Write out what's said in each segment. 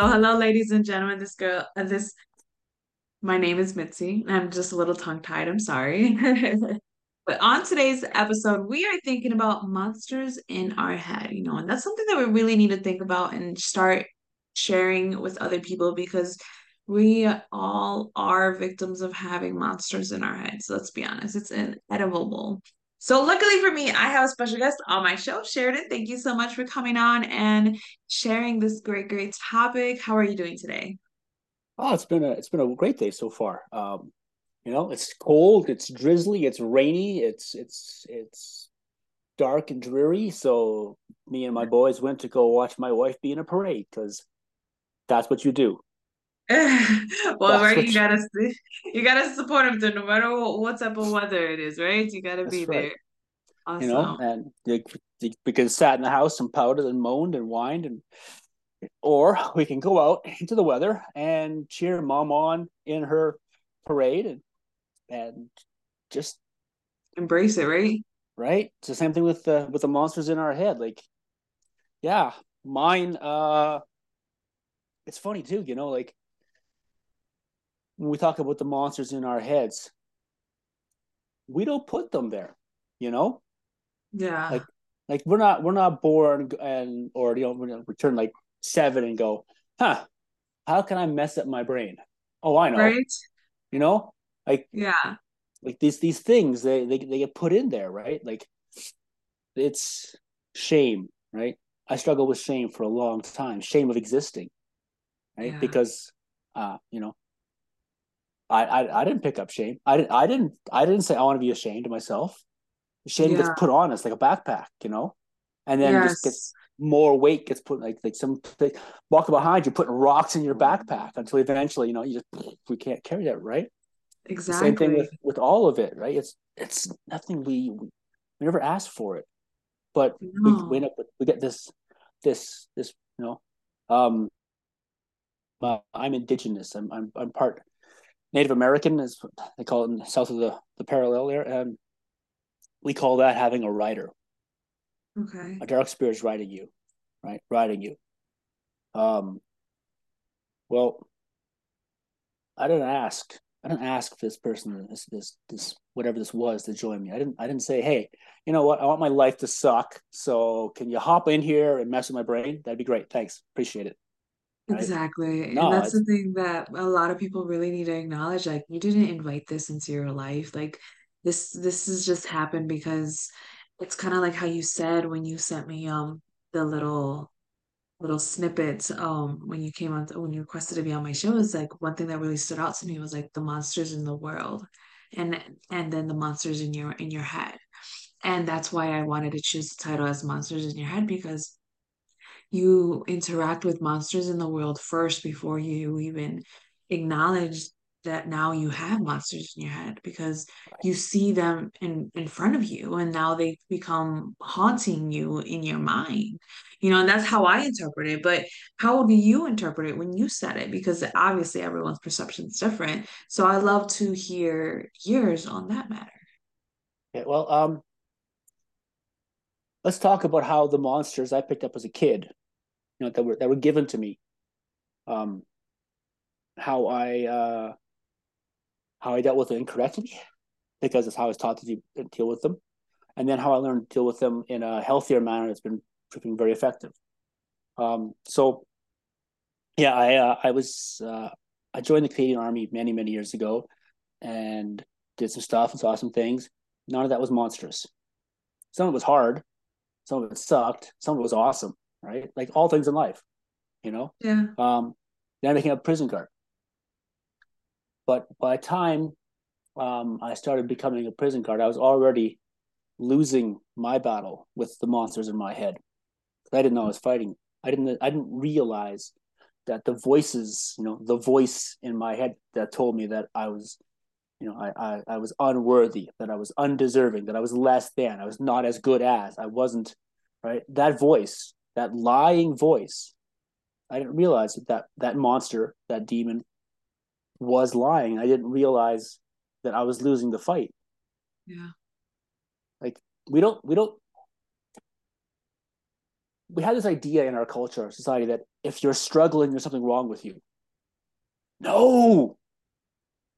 Hello, hello, ladies and gentlemen. This girl, uh, this, my name is Mitzi. I'm just a little tongue-tied. I'm sorry. But on today's episode, we are thinking about monsters in our head, you know, and that's something that we really need to think about and start sharing with other people because we all are victims of having monsters in our heads. Let's be honest, it's inevitable. So, luckily for me, I have a special guest on my show, Sheridan. Thank you so much for coming on and sharing this great, great topic. How are you doing today? Oh, it's been a it's been a great day so far. Um, you know, it's cold, it's drizzly, it's rainy, it's it's it's dark and dreary. So me and my boys went to go watch my wife be in a parade because that's what you do. well, right, you gotta you gotta support them no matter what, what type of weather it is, right? You gotta be that's right. there. You know, Awesome. and we can sat in the house and pouted and moaned and whined and or we can go out into the weather and cheer mom on in her parade and and just Embrace it, right? right. It's the same thing with the with the monsters in our head. Like, yeah, mine. Uh, it's funny too. You know, like when we talk about the monsters in our heads, we don't put them there. You know, Yeah. like like we're not we're not born and or you know we return like seven and go, huh? How can I mess up my brain? Oh, I know. Right? You know, like Yeah. like these these things they they they get put in there, right? Like it's shame, right? I struggle with shame for a long time, shame of existing, right? Yeah. Because uh, you know, I, I I didn't pick up shame. I didn't I didn't I didn't say I want to be ashamed of myself. Shame gets put on us like a backpack, you know, and then just gets more weight gets put like like some like, walking behind you, putting rocks in your backpack until eventually, you know, you just we can't carry that, right? Exactly. same thing with with all of it, right? It's it's nothing we we never asked for it, but we we end up with, we get this this this you know um uh, I'm indigenous. I'm I'm I'm part Native American, as they call it in the south of the the parallel there, and we call that having a rider. Okay. A dark spirit's riding you, right? Riding you. Um, well, I didn't ask. I didn't ask this person, this this this whatever this was, to join me. I didn't. I didn't say, hey, you know what? I want my life to suck. So can you hop in here and mess with my brain? That'd be great. Thanks. Appreciate it. Right? Exactly. And that's the thing that a lot of people really need to acknowledge. Like, you didn't invite this into your life. Like, this this has just happened because it's kind of like how you said when you sent me um the little little snippets um when you came on when you requested to be on my show is like one thing that really stood out to me was like the monsters in the world and and then the monsters in your in your head. And that's why I wanted to choose the title as Monsters in Your Head because you interact with monsters in the world first before you even acknowledge that now you have monsters in your head because you see them in in front of you and now they become haunting you in your mind. You know and that's how i interpret it but how do you interpret it when you said it? Because obviously everyone's perception is different. So i love to hear yours on that matter. Yeah, well. Um, let's talk about how the monsters I picked up as a kid, you know, that were that were given to me. Um, how I uh how I dealt with them incorrectly because it's how I was taught to de- deal with them, and then how I learned to deal with them in a healthier manner that's been proving very effective. Um, so yeah, I uh, I was uh, I joined the Canadian Army many many years ago, and did some stuff and saw some things. None of that was monstrous. Some of it was hard, some of it sucked, some of it was awesome, right? Like all things in life, you know. yeah Um, then I became a prison guard, but by the time um, I started becoming a prison guard, I was already losing my battle with the monsters in my head. I didn't know I was fighting. I didn't. I didn't realize that the voices, you know, the voice in my head that told me that I was, you know, I, I, I was unworthy, that I was undeserving, that I was less than, I was not as good as, I wasn't, right? That voice, that lying voice, I didn't realize that that, that monster, that demon, was lying. I didn't realize that I was losing the fight. yeah Like we don't, we don't we have this idea in our culture, our society, that if you're struggling, there's something wrong with you. No,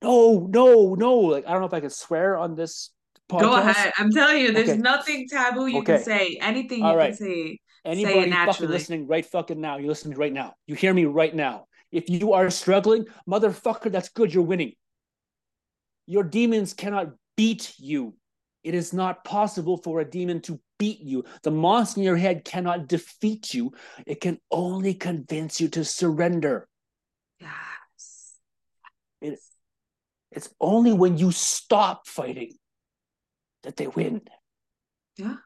no, no, no. Like I don't know if I can swear on this. Podcast. Go ahead. I'm telling you, there's okay. nothing taboo you okay. can say. Anything you right. can say. Anybody fucking listening right fucking now, you listen to me right now. You hear me right now. If you are struggling, motherfucker, that's good. You're winning. Your demons cannot beat you. It is not possible for a demon to beat you. The monster in your head cannot defeat you. It can only convince you to surrender. Yes. It, it's only when you stop fighting that they win. Yeah.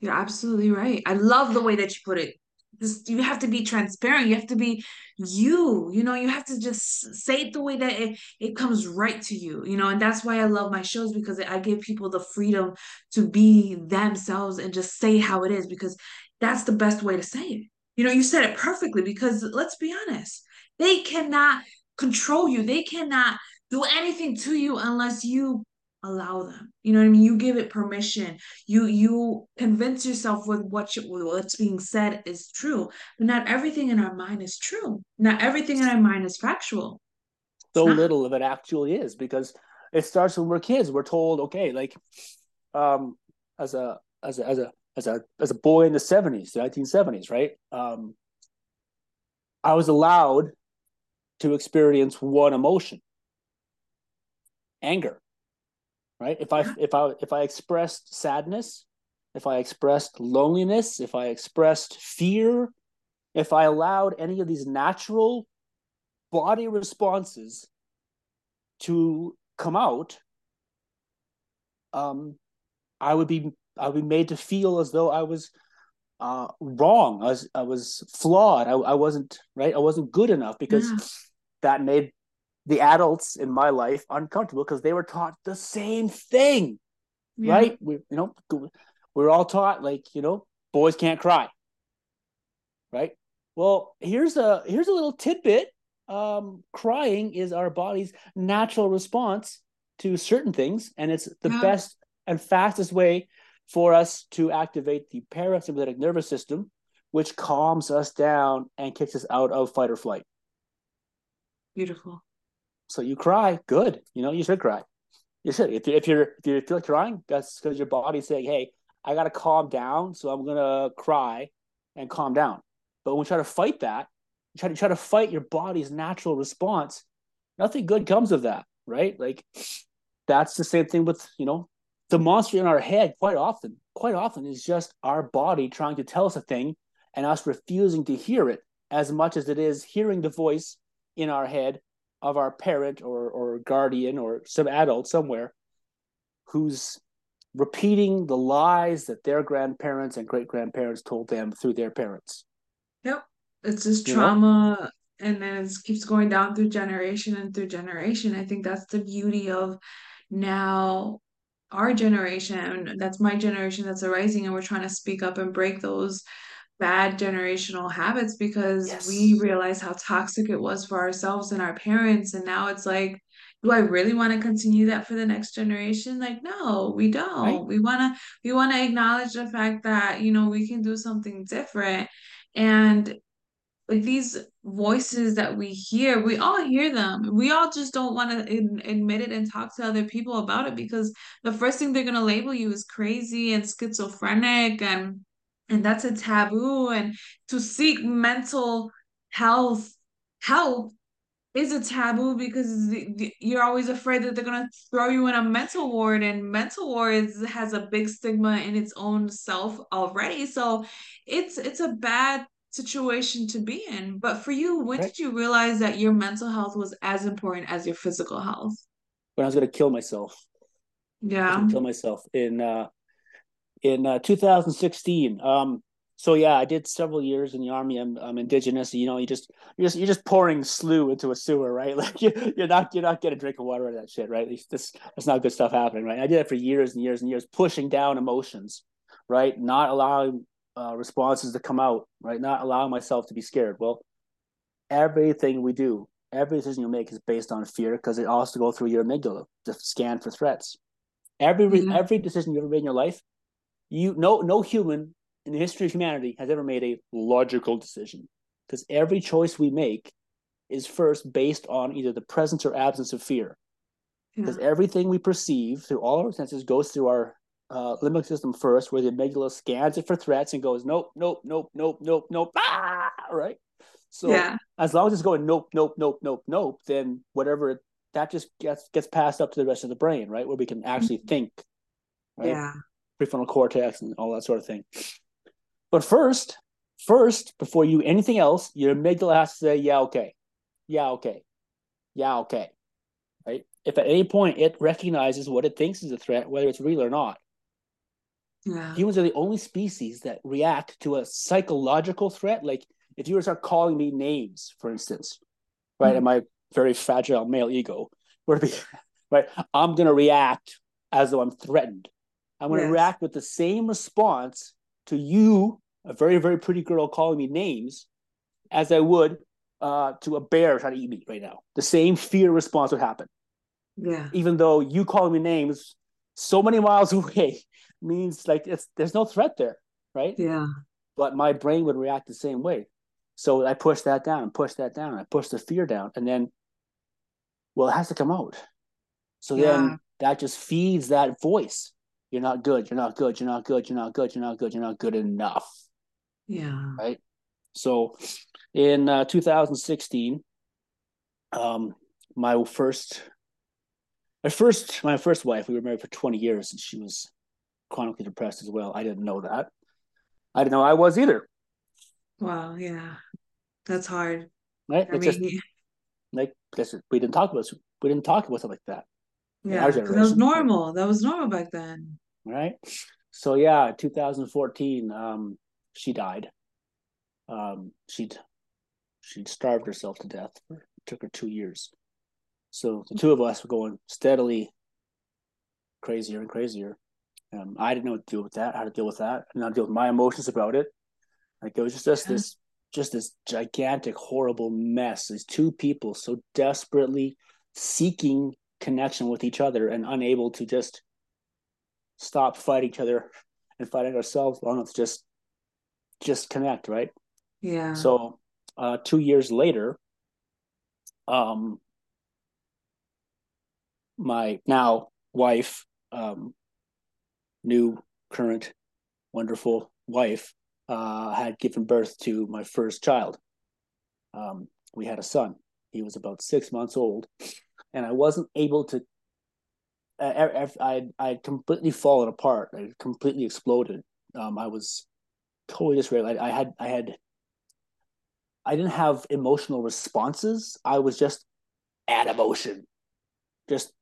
You're absolutely right. I love the way that you put it. This you have to be transparent. You have to be you you know you have to just say it the way that it, it comes right to you you know and that's why i love my shows because i give people the freedom to be themselves and just say how it is because that's the best way to say it. You know you said it perfectly because let's be honest they cannot control you. They cannot do anything to you unless you allow them. You know what i mean? You give it permission. You you convince yourself with what you, what's being said is true. But not everything in our mind is true. Not everything in our mind is factual. So little of it actually is because it starts when we're kids. We're told okay like um as a as a as a as a as a boy in the 70s the 1970s right? Um i was allowed to experience one emotion. Anger right? If i if i if i expressed sadness if i expressed loneliness if i expressed fear if i allowed any of these natural body responses to come out um i would be i would be made to feel as though i was uh wrong i was i was flawed. I, I wasn't right? I wasn't good enough because yeah. that made the adults in my life uncomfortable because they were taught the same thing, yeah. right? We, you know, we're all taught like you know, boys can't cry, right? Well, here's a here's a little tidbit. Um, crying is our body's natural response to certain things, and it's the yeah. best and fastest way for us to activate the parasympathetic nervous system, which calms us down and kicks us out of fight or flight. Beautiful. So you cry, good. You know, you should cry. You should. If, you're if you're if you feel like crying, that's because your body's saying, "Hey, I got to calm down, so I'm gonna cry and calm down." But when we try to fight that, you try to try to fight your body's natural response. Nothing good comes of that, right? Like that's the same thing with you know the monster in our head. Quite often, quite often is just our body trying to tell us a thing and us refusing to hear it as much as it is hearing the voice in our head of our parent or or guardian or some adult somewhere who's repeating the lies that their grandparents and great grandparents told them through their parents. Yep. It's just trauma you know? and then it keeps going down through generation and through generation. I think that's the beauty of now our generation. That's my generation that's arising and we're trying to speak up and break those bad generational habits because yes. we realize how toxic it was for ourselves and our parents. And now it's like do i really want to continue that for the next generation? Like no we don't. Right. we want to we want to acknowledge the fact that you know we can do something different. And like these voices that we hear we all hear them. We all just don't want to admit it and talk to other people about it because the first thing they're going to label you is crazy and schizophrenic and and that's a taboo and to seek mental health help is a taboo because you're always afraid that they're going to throw you in a mental ward and mental wards has a big stigma in its own self already. So it's it's a bad situation to be in. But for you when did you realize that your mental health was as important as your physical health? When i was going to kill myself. Yeah. kill myself in uh in uh, 2016. Um, so yeah, I did several years in the army. I'm, I'm indigenous. You know, you just you're just you're just pouring slew into a sewer, right? Like you, you're not you're not getting a drink of water out of that shit, right? This that's not good stuff happening, right? I did it for years and years and years, pushing down emotions, right? Not allowing uh, responses to come out, right? Not allowing myself to be scared. Well, everything we do, every decision you make is based on fear because it also go through your amygdala to scan for threats. Every mm-hmm. every decision you ever made in your life you no no human in the history of humanity has ever made a logical decision. Because every choice we make is first based on either the presence or absence of fear. Because yeah. everything we perceive through all our senses goes through our uh, limbic system first, where the amygdala scans it for threats and goes, nope, nope, nope, nope, nope, nope, ah, right? So yeah. as long as it's going nope, nope, nope, nope, nope, then whatever it, that just gets gets passed up to the rest of the brain, right? Where we can actually mm-hmm. think, right? Yeah. Prefrontal cortex and all that sort of thing. But first, first, before you anything else, your amygdala has to say, yeah, okay, yeah, okay, yeah, okay, right? If at any point it recognizes what it thinks is a threat, whether it's real or not, yeah. humans are the only species that react to a psychological threat. Like if you were to start calling me names, for instance, right, mm-hmm. and my very fragile male ego to be right, I'm gonna react as though I'm threatened. I'm gonna yes. react with the same response to you, a very, very pretty girl calling me names, as I would uh, to a bear trying to eat me right now. The same fear response would happen. Yeah. Even though you calling me names so many miles away means like it's there's no threat there, right? Yeah. But my brain would react the same way. So I push that down push that down. I push the fear down. And then well, it has to come out. So yeah. then that just feeds that voice. You're not good. You're not good. You're not good. You're not good. You're not good. You're not good enough. Yeah. Right. So in uh, 2016, um, my first, my first, my first wife, we were married for 20 years and she was chronically depressed as well. I didn't know that. I didn't know I was either. Wow. Yeah. That's hard. Right. I mean, just, like we didn't talk about we didn't talk about something like that. Yeah, that was normal. That was normal back then. Right. So yeah, 2014, um, she died. Um, she'd she'd starved herself to death. It took her two years. So the two of us were going steadily crazier and crazier. Um, I didn't know what to deal with that, how to deal with that, and how to deal with my emotions about it. Like it was just, just this just this gigantic, horrible mess. These two people so desperately seeking connection with each other and unable to just stop fighting each other and fighting ourselves long enough to just just connect, right? Yeah. So uh, two years later, um, my now wife, um, new current wonderful wife, uh, had given birth to my first child. Um, we had a son. He was about six months old, and I wasn't able to. I I I completely fallen apart. I completely exploded. Um, I was totally dysregulated. I, I had I had. I didn't have emotional responses. I was just at emotion, just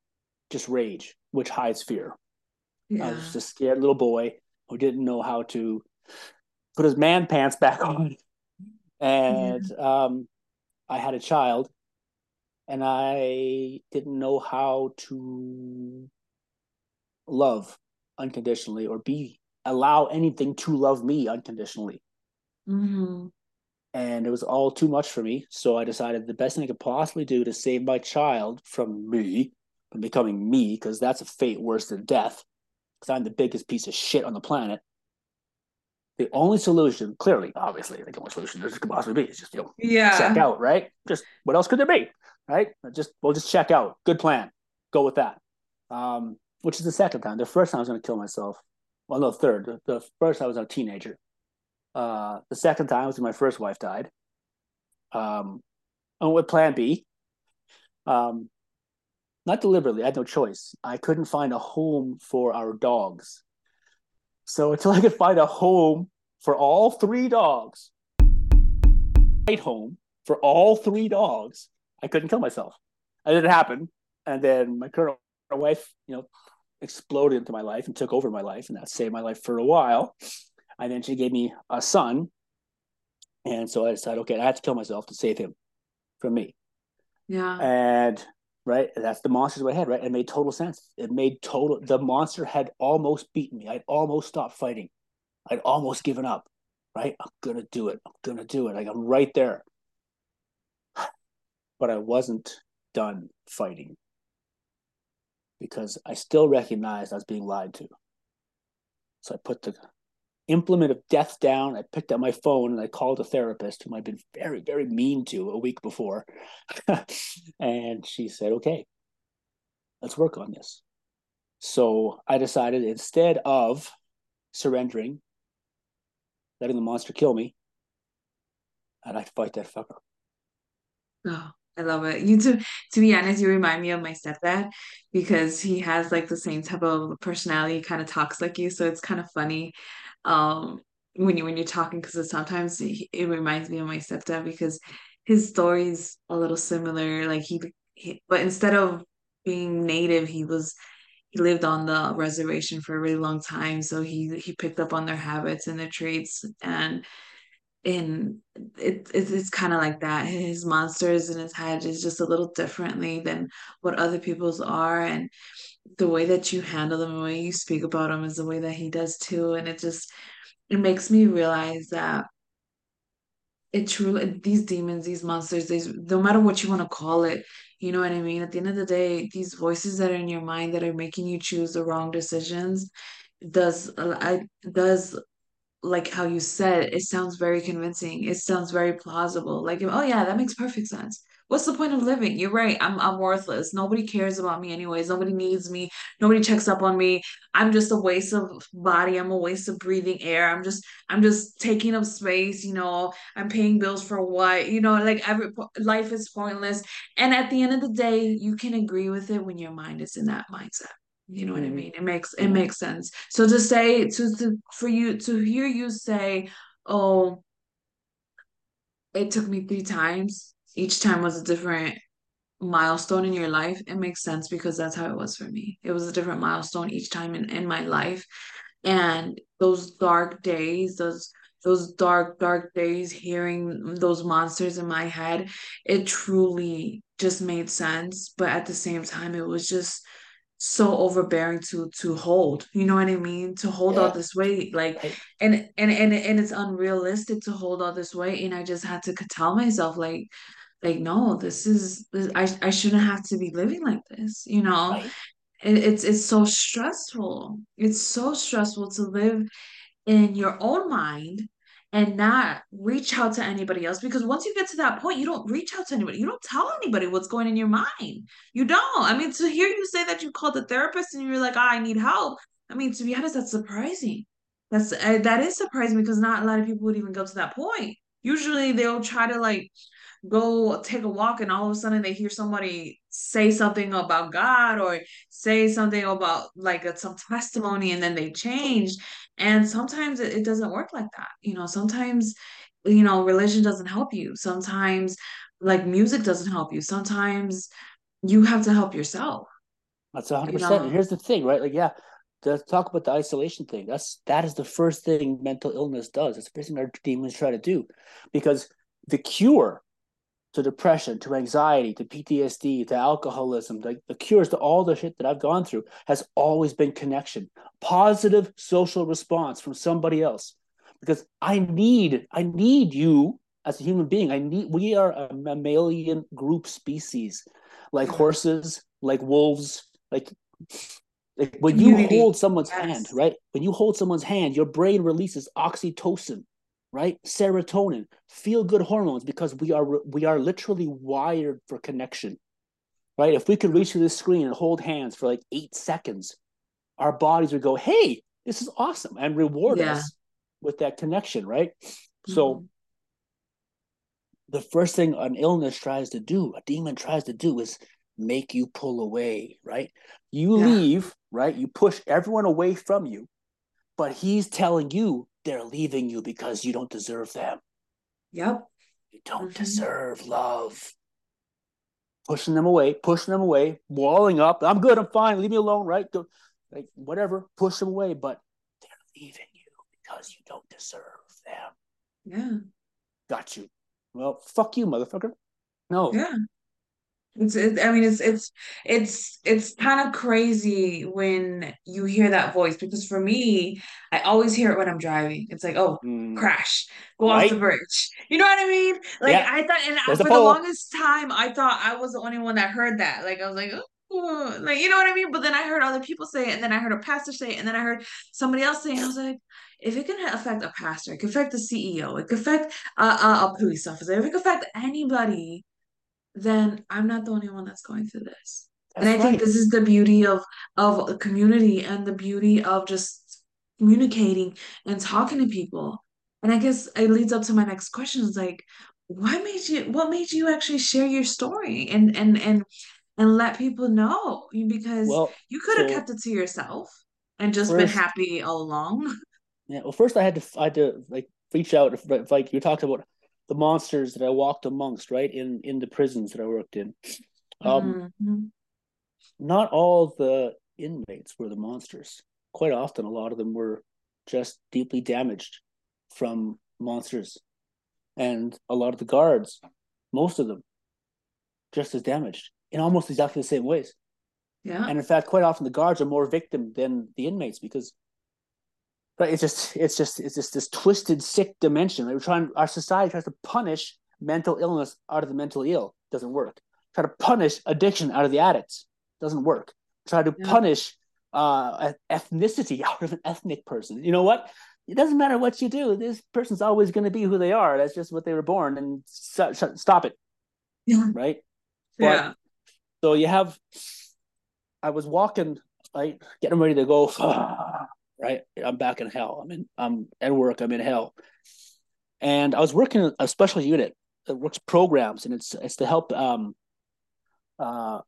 just rage, which hides fear. Yeah. I was just a scared little boy who didn't know how to put his man pants back on, and yeah. um, I had a child, and I didn't know how to love unconditionally or be allow anything to love me unconditionally. Mm-hmm. And it was all too much for me. So I decided the best thing I could possibly do to save my child from me, from becoming me, because that's a fate worse than death, because I'm the biggest piece of shit on the planet the only solution, clearly, obviously, the only solution there could possibly be is just you know yeah. check out, right? Just what else could there be, right? Just we'll just check out. Good plan. Go with that. Um, which is the second time. The first time I was going to kill myself. Well, no, third. The, first I was a teenager. Uh, the second time was when my first wife died. Um, and with Plan B. Um, not deliberately. I had no choice. I couldn't find a home for our dogs so until I could find a home for all three dogs, right home for all three dogs, I couldn't kill myself. And it happened. And then my current wife, you know, exploded into my life and took over my life, and that saved my life for a while. And then she gave me a son. And so I decided, okay, I had to kill myself to save him from me. Yeah. And right? That's the monsters in my head, right? It made total sense. It made total. The monster had almost beaten me. I'd almost stopped fighting. I'd almost given up. Right? I'm gonna do it. I'm gonna do it. Like I'm right there. But I wasn't done fighting because I still recognized I was being lied to. So I put the implement of death down. I picked up my phone and I called a therapist whom I'd been very, very mean to a week before. and she said, okay, let's work on this. So I decided instead of surrendering, letting the monster kill me, and I fight that fucker. Oh, I love it. You to to be honest, you remind me of my stepdad because he has like the same type of personality, kind of talks like you. So it's kind of funny um when you when you're talking because sometimes he, it reminds me of my stepdad because his story's a little similar. Like he, he but instead of being native, he was he lived on the reservation for a really long time. So he he picked up on their habits and their traits and and it, it it's kind of like that. His monsters in his head is just a little differently than what other people's are, and the way that you handle them, the way you speak about them, is the way that he does too. And it just it makes me realize that it truly these demons, these monsters, these no matter what you want to call it, you know what I mean. At the end of the day, these voices that are in your mind that are making you choose the wrong decisions does uh, I does like how you said, it sounds very convincing. It sounds very plausible. Like, oh yeah, that makes perfect sense. What's the point of living? You're right. I'm I'm worthless. Nobody cares about me anyways. Nobody needs me. Nobody checks up on me. I'm just a waste of body. I'm a waste of breathing air. I'm just I'm just taking up space, you know. I'm paying bills for what? You know, like every life is pointless. And at the end of the day, you can agree with it when your mind is in that mindset. You know what I mm-hmm. mean? It makes it makes sense. So to say to, to for you to hear you say, "Oh, it took me three times. Each time was a different milestone in your life." It makes sense because that's how it was for me. It was a different milestone each time in in my life, and those dark days, those those dark dark days hearing those monsters in my head it truly just made sense but at the same time it was just so overbearing to to hold you know what i mean to hold yeah. all this weight like and and and and it's unrealistic to hold all this weight and i just had to tell myself like like no this is this, i i shouldn't have to be living like this you know right. it, it's it's so stressful it's so stressful to live in your own mind and not reach out to anybody else because once you get to that point you don't reach out to anybody. You don't tell anybody what's going in your mind. You don't. I mean to hear you say that you called a therapist and you're like oh, i need help. I mean to be honest that's surprising. That's uh, that is surprising because not a lot of people would even go to that point. Usually they'll try to like go take a walk and all of a sudden they hear somebody say something about God or say something about like a, some testimony and then they change. And sometimes it, it doesn't work like that. You know, sometimes, you know, religion doesn't help you. Sometimes like music doesn't help you. Sometimes you have to help yourself. That's 100%. You know? And here's the thing, right? Like, yeah, to talk about the isolation thing. That's that is the first thing mental illness does. It's the first thing our demons try to do, because the cure to depression, to anxiety, to PTSD, to alcoholism, like the cures to all the shit that I've gone through has always been connection, positive social response from somebody else. Because I need, I need you as a human being. I need, we are a mammalian group species, like horses, like wolves, like like when you hold someone's yes. hand, right? When you hold someone's hand, your brain releases oxytocin, right? Serotonin, feel good hormones because we are we are literally wired for connection. Right? If we could reach through this screen and hold hands for like 8 seconds, our bodies would go, "Hey, this is awesome." and reward yeah. us with that connection, right? Mm-hmm. So the first thing an illness tries to do, a demon tries to do is make you pull away, right? You yeah. leave, right? You push everyone away from you, but he's telling you they're leaving you because you don't deserve them. Yep. You don't mm-hmm. deserve love. Pushing them away, pushing them away, walling up. I'm good. I'm fine. Leave me alone, right? Go, like whatever. Push them away, but they're leaving you because you don't deserve them. Yeah. Got you. Well, fuck you, motherfucker. No. Yeah. It's, it, I mean, it's it's it's it's kind of crazy when you hear that voice because for me, I always hear it when I'm driving. It's like, oh, mm. crash, go right? off the bridge. You know what I mean? Like yeah. I thought, and There's for the longest time, I thought I was the only one that heard that. Like I was like, oh, like you know what I mean? But then I heard other people say it, and then I heard a pastor say it, and then I heard somebody else say, it, I was like, if it can affect a pastor, it can affect the CEO, it can affect a, a, a police officer, if it can affect anybody, then I'm not the only one that's going through this. That's and I right. think this is the beauty of of a community and the beauty of just communicating and talking to people. And I guess it leads up to my next question is like, what made you what made you actually share your story and and and and let people know because well, you could have so kept it to yourself and just first, been happy all along. Yeah. Well, first I had to I had to like reach out. Like you talked about the monsters that I walked amongst, right in in the prisons that I worked in. Um, mm-hmm. Not all the inmates were the monsters. Quite often, a lot of them were just deeply damaged from monsters, and a lot of the guards, most of them, just as damaged in almost exactly the same ways. Yeah. And in fact, quite often the guards are more victim than the inmates because but it's just it's just it's just this twisted, sick dimension. We're trying our society tries to punish mental illness out of the mentally ill. Doesn't work. Try to punish addiction out of the addicts. Doesn't work. Try to yeah. punish uh, ethnicity out of an ethnic person. You know what? It doesn't matter what you do. This person's always going to be who they are. That's just what they were born. And stop it. Yeah. Right. Yeah. so you have. I was walking, like getting ready to go. right? I'm back in hell. I'm in I'm at work, I'm in hell. And I was working a special unit that works programs and it's it's to help um uh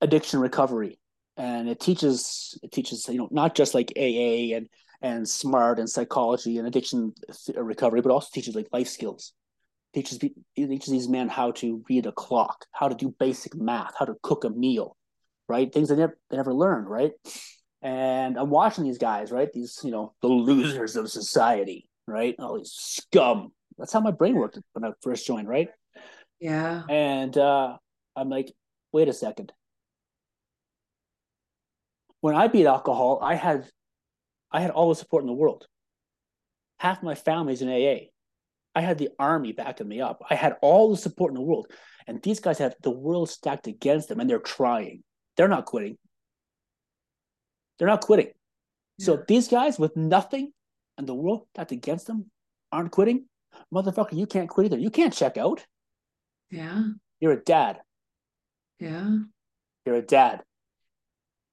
addiction recovery. And it teaches it teaches, you know, not just like AA and and smart and psychology and addiction recovery, but also teaches like life skills. Teaches teaches these men how to read a clock, how to do basic math, how to cook a meal, right? Things they never they never learned, right? And I'm watching these guys, right? These, you know, the losers of society, right? All these scum. That's how my brain worked when I first joined, right? Yeah. And uh, I'm like, wait a second. When I beat alcohol, I had, I had all the support in the world. Half my family's in AA. I had the army backing me up. I had all the support in the world, and these guys have the world stacked against them, and they're trying. They're not quitting. They're not quitting. Yeah. So these guys with nothing and the world that's against them aren't quitting. Motherfucker, you can't quit either. You can't check out. Yeah. You're a dad. Yeah. You're a dad.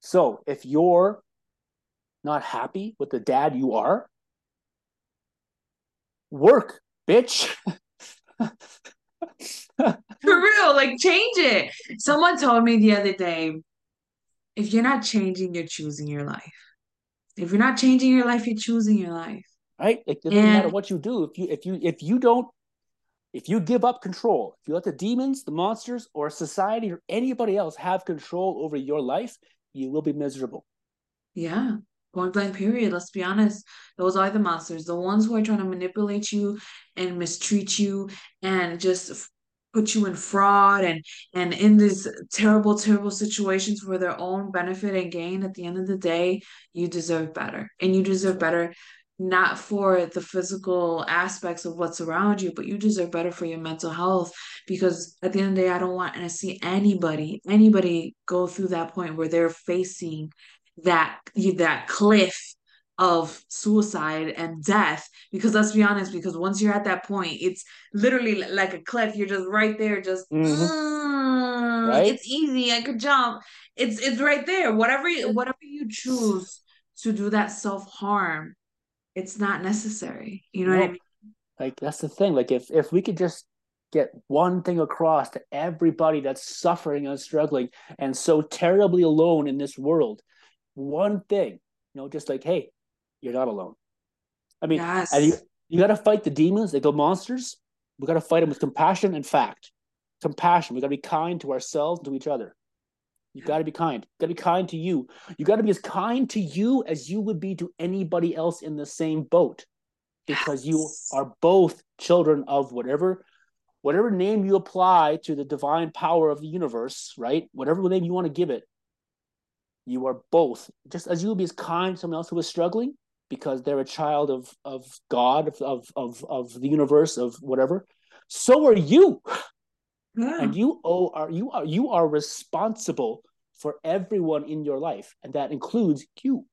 So if you're not happy with the dad you are, work, bitch. For real, like change it. Someone told me the other day, if you're not changing, you're choosing your life. If you're not changing your life, you're choosing your life. Right? It doesn't and, matter what you do. If you if you if you don't if you give up control, if you let the demons, the monsters, or society or anybody else have control over your life, you will be miserable. Yeah. Point blank period. Let's be honest. Those are the monsters, the ones who are trying to manipulate you and mistreat you and just put you in fraud and and in these terrible terrible situations for their own benefit and gain at the end of the day you deserve better. And you deserve better not for the physical aspects of what's around you but you deserve better for your mental health because at the end of the day i don't want to see anybody anybody go through that point where they're facing that that cliff of suicide and death because let's be honest because once you're at that point it's literally like a cliff. You're just right there just mm-hmm. mm, right? it's easy i could jump. It's it's right there. Whatever whatever you choose to do that self-harm it's not necessary. You know what i mean? Like that's the thing. Like if if we could just get one thing across to everybody that's suffering and struggling and so terribly alone in this world one thing you know just like hey you're not alone. I mean, yes. and you you got to fight the demons, like the monsters. We got to fight them with compassion and fact. Compassion. We got to be kind to ourselves and to each other. You got to be kind. You got to be kind to you. You got to be as kind to you as you would be to anybody else in the same boat, because yes. you are both children of whatever, whatever name you apply to the divine power of the universe. Right? Whatever name you want to give it, you are both just as you would be as kind to someone else who is struggling because they're a child of of God, of of of the universe, of whatever. So are you, yeah. and you owe are you are you are responsible for everyone in your life, and that includes you.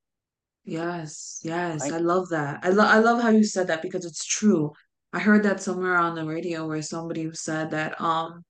Yes, yes, I love that. I love I love how you said that because it's true. I heard that somewhere on the radio where somebody said that um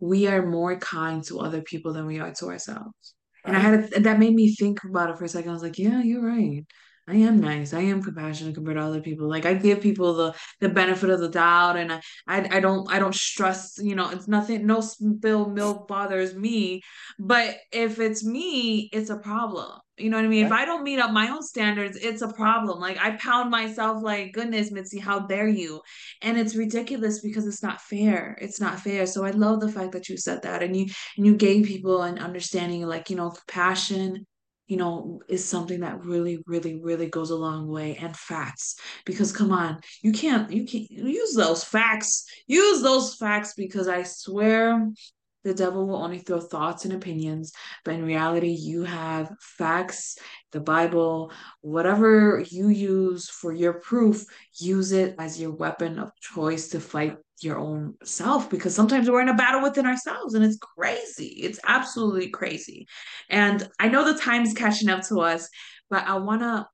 we are more kind to other people than we are to ourselves. And I had a, that made me think about it for a second. I was like, yeah, you're right. I am nice. I am compassionate compared to other people. Like I give people the the benefit of the doubt, and I I, I don't I don't stress. You know, it's nothing. No spill milk bothers me. But if it's me, it's a problem. You know what I mean? If I don't meet up my own standards, it's a problem. Like I pound myself like, goodness, Mitzi, how dare you? and it's ridiculous because it's not fair it's not fair so i love the fact that you said that and you and you gave people an understanding like you know compassion you know is something that really really really goes a long way and facts because come on you can't you can't use those facts use those facts because i swear the devil will only throw thoughts and opinions, but in reality, you have facts, the Bible, whatever you use for your proof, use it as your weapon of choice to fight your own self because sometimes we're in a battle within ourselves and it's crazy. It's absolutely crazy. And I know the time's catching up to us, but I want to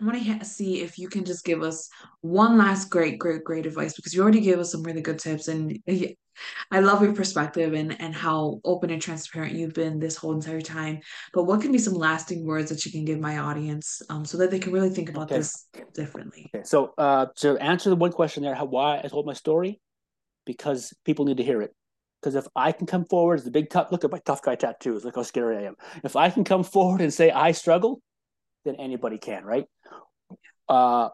I want to see if you can just give us one last great, great, great advice because you already gave us some really good tips, and I love your perspective and and how open and transparent you've been this whole entire time. But what can be some lasting words that you can give my audience um, so that they can really think about Okay. this differently? Okay. So uh, to answer the one question there, how why I told my story, because people need to hear it. Because if I can come forward as the big tough, look at my tough guy tattoos, look how scary I am. If I can come forward and say I struggle, then anybody can, right? Uh,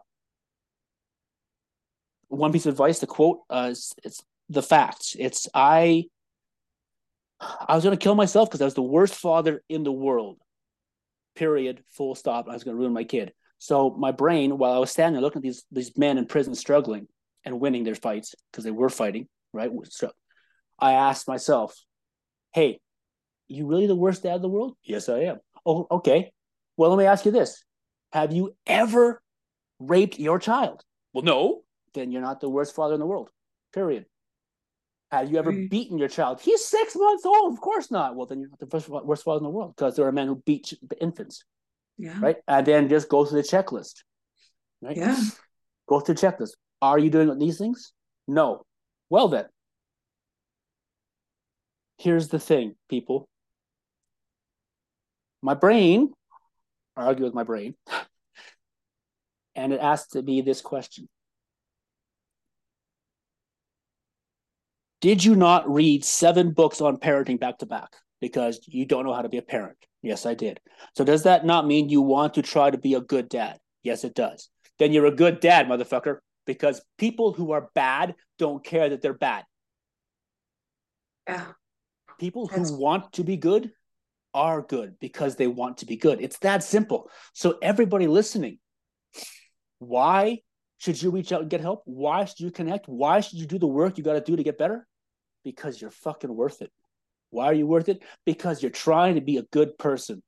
one piece of advice, the quote, uh, it's, it's the facts. It's I, I was going to kill myself because I was the worst father in the world. Period. Full stop. I was going to ruin my kid. So my brain, while I was standing there looking at these these men in prison struggling and winning their fights because they were fighting, right? So I asked myself, "Hey, you really the worst dad in the world?" Yes, I am. Oh, okay. Well, let me ask you this: Have you ever raped your child? Well, no. Then you're not the worst father in the world. Period. Have you ever Right. beaten your child? He's six months old. Of course not. Well, then you're not the first, worst father in the world because there are men who beat infants, Yeah. right? And then just go through the checklist, right? Yeah. Go through the checklist. Are you doing these things? No. Well, then, here's the thing, people. My brain, I argue with my brain, and it asked me this question Did you not read seven books on parenting back to back because you don't know how to be a parent? Yes, I did. So, does that not mean you want to try to be a good dad? Yes, it does. Then you're a good dad, motherfucker, because people who are bad don't care that they're bad. Yeah. People That's who want to be good are good because they want to be good. It's that simple. So, everybody listening, why should you reach out and get help? Why should you connect? Why should you do the work you got to do to get better? Because you're fucking worth it. Why are you worth it? Because you're trying to be a good person.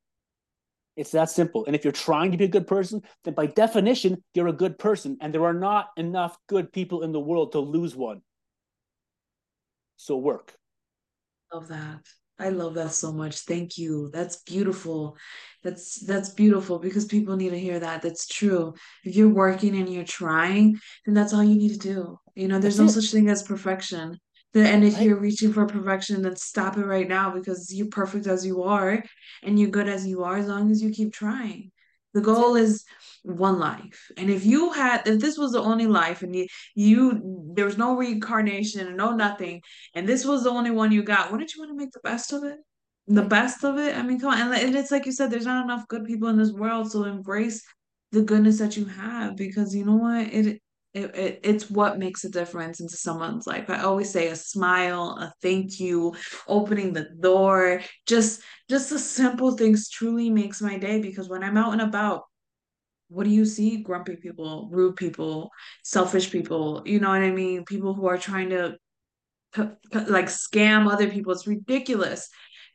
It's that simple. And if you're trying to be a good person, then by definition, you're a good person. And there are not enough good people in the world to lose one. So work. love that. I love that so much. Thank you. That's beautiful. That's that's beautiful because people need to hear that. That's true. If you're working and you're trying, then that's all you need to do. You know, there's That's no it. such thing as perfection. And if you're reaching for perfection, then stop it right now because you're perfect as you are and you're good as you are as long as you keep trying. The goal is one life. And if you had, if this was the only life and you, you there was no reincarnation and no nothing, and this was the only one you got, wouldn't you want to make the best of it? The best of it? I mean, come on. And, and it's like you said, there's not enough good people in this world, so embrace the goodness that you have because you know what? It it, it it's what makes a difference into someone's life. I always say a smile, a thank you, opening the door, just just the simple things truly makes my day because when I'm out and about, what do you see? Grumpy people, rude people, selfish people, you know what I mean? People who are trying to like scam other people. It's ridiculous.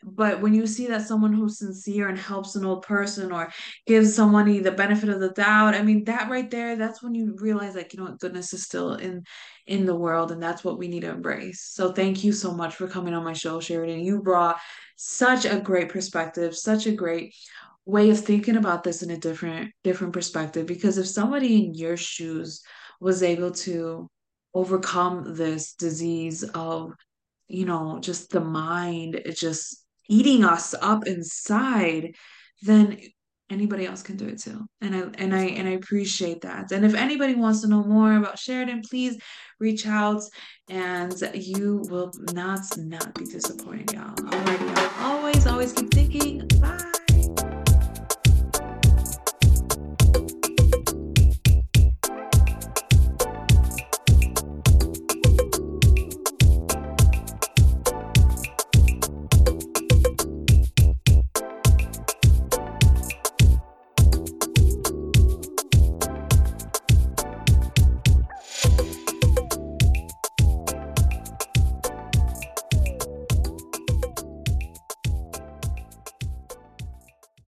But when you see that someone who's sincere and helps an old person or gives somebody the benefit of the doubt, I mean that right there, that's when you realize like, you know what, goodness is still in in the world and that's what we need to embrace. So thank you so much for coming on my show, Sheridan. You brought such a great perspective, such a great way of thinking about this in a different different perspective because if somebody in your shoes was able to overcome this disease of you know just the mind it just eating us up inside then anybody else can do it too. And i and i and i appreciate that. And if anybody wants to know more about sheridan please reach out and you will not not be disappointed y'all. Alrighty y'all. Always always keep thinking. Bye